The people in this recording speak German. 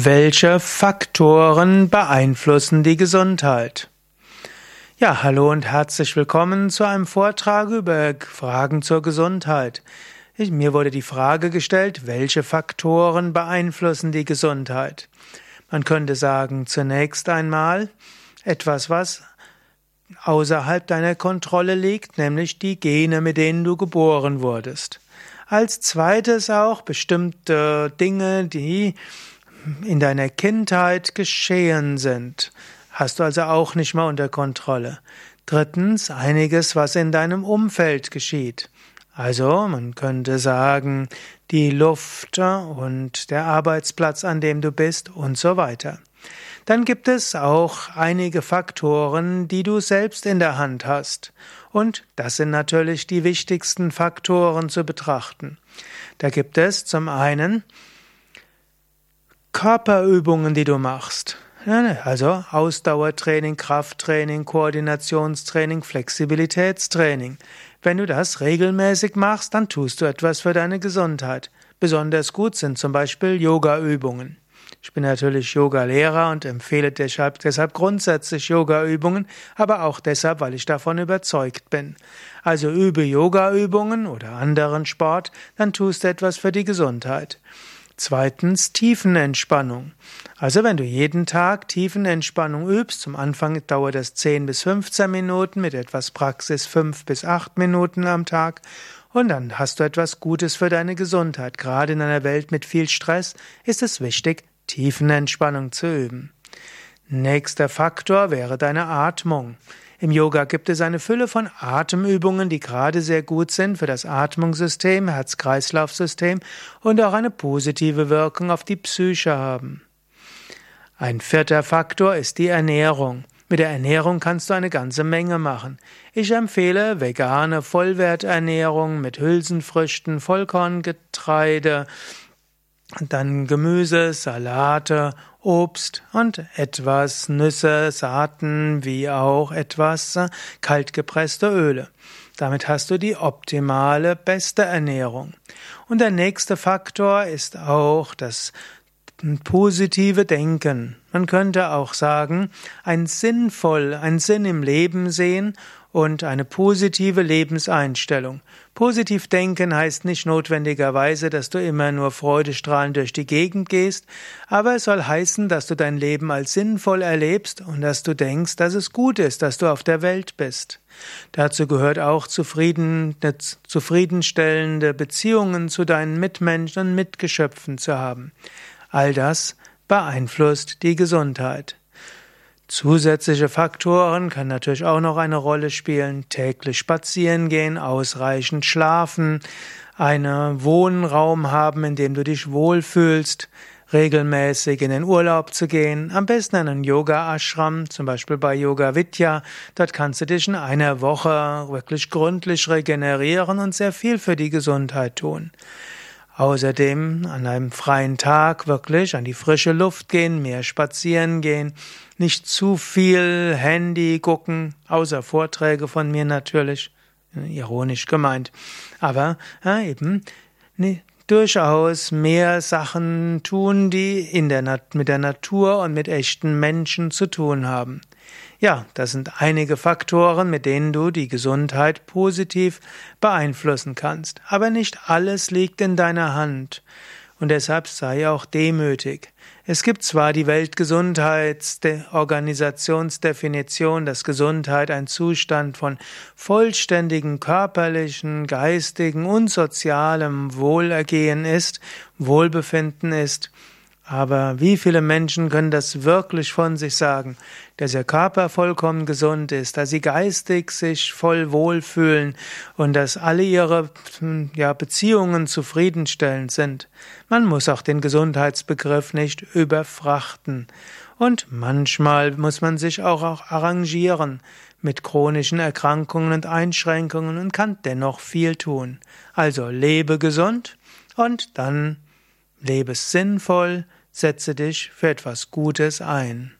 Welche Faktoren beeinflussen die Gesundheit? Ja, hallo und herzlich willkommen zu einem Vortrag über Fragen zur Gesundheit. Ich, mir wurde die Frage gestellt, welche Faktoren beeinflussen die Gesundheit? Man könnte sagen, zunächst einmal etwas, was außerhalb deiner Kontrolle liegt, nämlich die Gene, mit denen du geboren wurdest. Als zweites auch bestimmte Dinge, die in deiner Kindheit geschehen sind, hast du also auch nicht mehr unter Kontrolle. Drittens, einiges, was in deinem Umfeld geschieht. Also, man könnte sagen, die Luft und der Arbeitsplatz, an dem du bist und so weiter. Dann gibt es auch einige Faktoren, die du selbst in der Hand hast. Und das sind natürlich die wichtigsten Faktoren zu betrachten. Da gibt es zum einen Körperübungen, die du machst. Also Ausdauertraining, Krafttraining, Koordinationstraining, Flexibilitätstraining. Wenn du das regelmäßig machst, dann tust du etwas für deine Gesundheit. Besonders gut sind zum Beispiel Yogaübungen. Ich bin natürlich Yoga-Lehrer und empfehle deshalb, deshalb grundsätzlich Yoga-Übungen, aber auch deshalb, weil ich davon überzeugt bin. Also übe Yoga-Übungen oder anderen Sport, dann tust du etwas für die Gesundheit. Zweitens Tiefenentspannung. Also wenn du jeden Tag Tiefenentspannung übst, zum Anfang dauert das 10 bis 15 Minuten, mit etwas Praxis 5 bis 8 Minuten am Tag und dann hast du etwas Gutes für deine Gesundheit. Gerade in einer Welt mit viel Stress ist es wichtig, Tiefenentspannung zu üben. Nächster Faktor wäre deine Atmung. Im Yoga gibt es eine Fülle von Atemübungen, die gerade sehr gut sind für das Atmungssystem, Herz-Kreislauf-System und auch eine positive Wirkung auf die Psyche haben. Ein vierter Faktor ist die Ernährung. Mit der Ernährung kannst du eine ganze Menge machen. Ich empfehle vegane Vollwerternährung mit Hülsenfrüchten, Vollkorngetreide, dann Gemüse, Salate, Obst und etwas Nüsse, Saaten wie auch etwas kaltgepresste Öle. Damit hast du die optimale, beste Ernährung. Und der nächste Faktor ist auch das positive Denken. Man könnte auch sagen, ein sinnvoll, ein Sinn im Leben sehen und eine positive Lebenseinstellung. Positiv denken heißt nicht notwendigerweise, dass du immer nur freudestrahlend durch die Gegend gehst, aber es soll heißen, dass du dein Leben als sinnvoll erlebst und dass du denkst, dass es gut ist, dass du auf der Welt bist. Dazu gehört auch zufrieden, zufriedenstellende Beziehungen zu deinen Mitmenschen und Mitgeschöpfen zu haben. All das beeinflusst die Gesundheit. Zusätzliche Faktoren können natürlich auch noch eine Rolle spielen. Täglich spazieren gehen, ausreichend schlafen, einen Wohnraum haben, in dem du dich wohlfühlst, regelmäßig in den Urlaub zu gehen, am besten in einen Yoga-Ashram, zum Beispiel bei Yoga Vidya. Dort kannst du dich in einer Woche wirklich gründlich regenerieren und sehr viel für die Gesundheit tun. Außerdem an einem freien Tag wirklich an die frische Luft gehen, mehr spazieren gehen, nicht zu viel Handy gucken, außer Vorträge von mir natürlich, ironisch gemeint, aber ja, eben nee, durchaus mehr Sachen tun, die in der mit der Natur und mit echten Menschen zu tun haben. Ja, das sind einige Faktoren, mit denen du die Gesundheit positiv beeinflussen kannst. Aber nicht alles liegt in deiner Hand. Und deshalb sei auch demütig. Es gibt zwar die Weltgesundheitsorganisationsdefinition, dass Gesundheit ein Zustand von vollständigen körperlichen, geistigen und sozialem Wohlergehen ist, Wohlbefinden ist, aber wie viele Menschen können das wirklich von sich sagen, dass ihr Körper vollkommen gesund ist, dass sie geistig sich voll wohlfühlen und dass alle ihre ja, Beziehungen zufriedenstellend sind? Man muss auch den Gesundheitsbegriff nicht überfrachten. Und manchmal muss man sich auch, auch arrangieren mit chronischen Erkrankungen und Einschränkungen und kann dennoch viel tun. Also lebe gesund und dann lebe sinnvoll, Setze dich für etwas Gutes ein.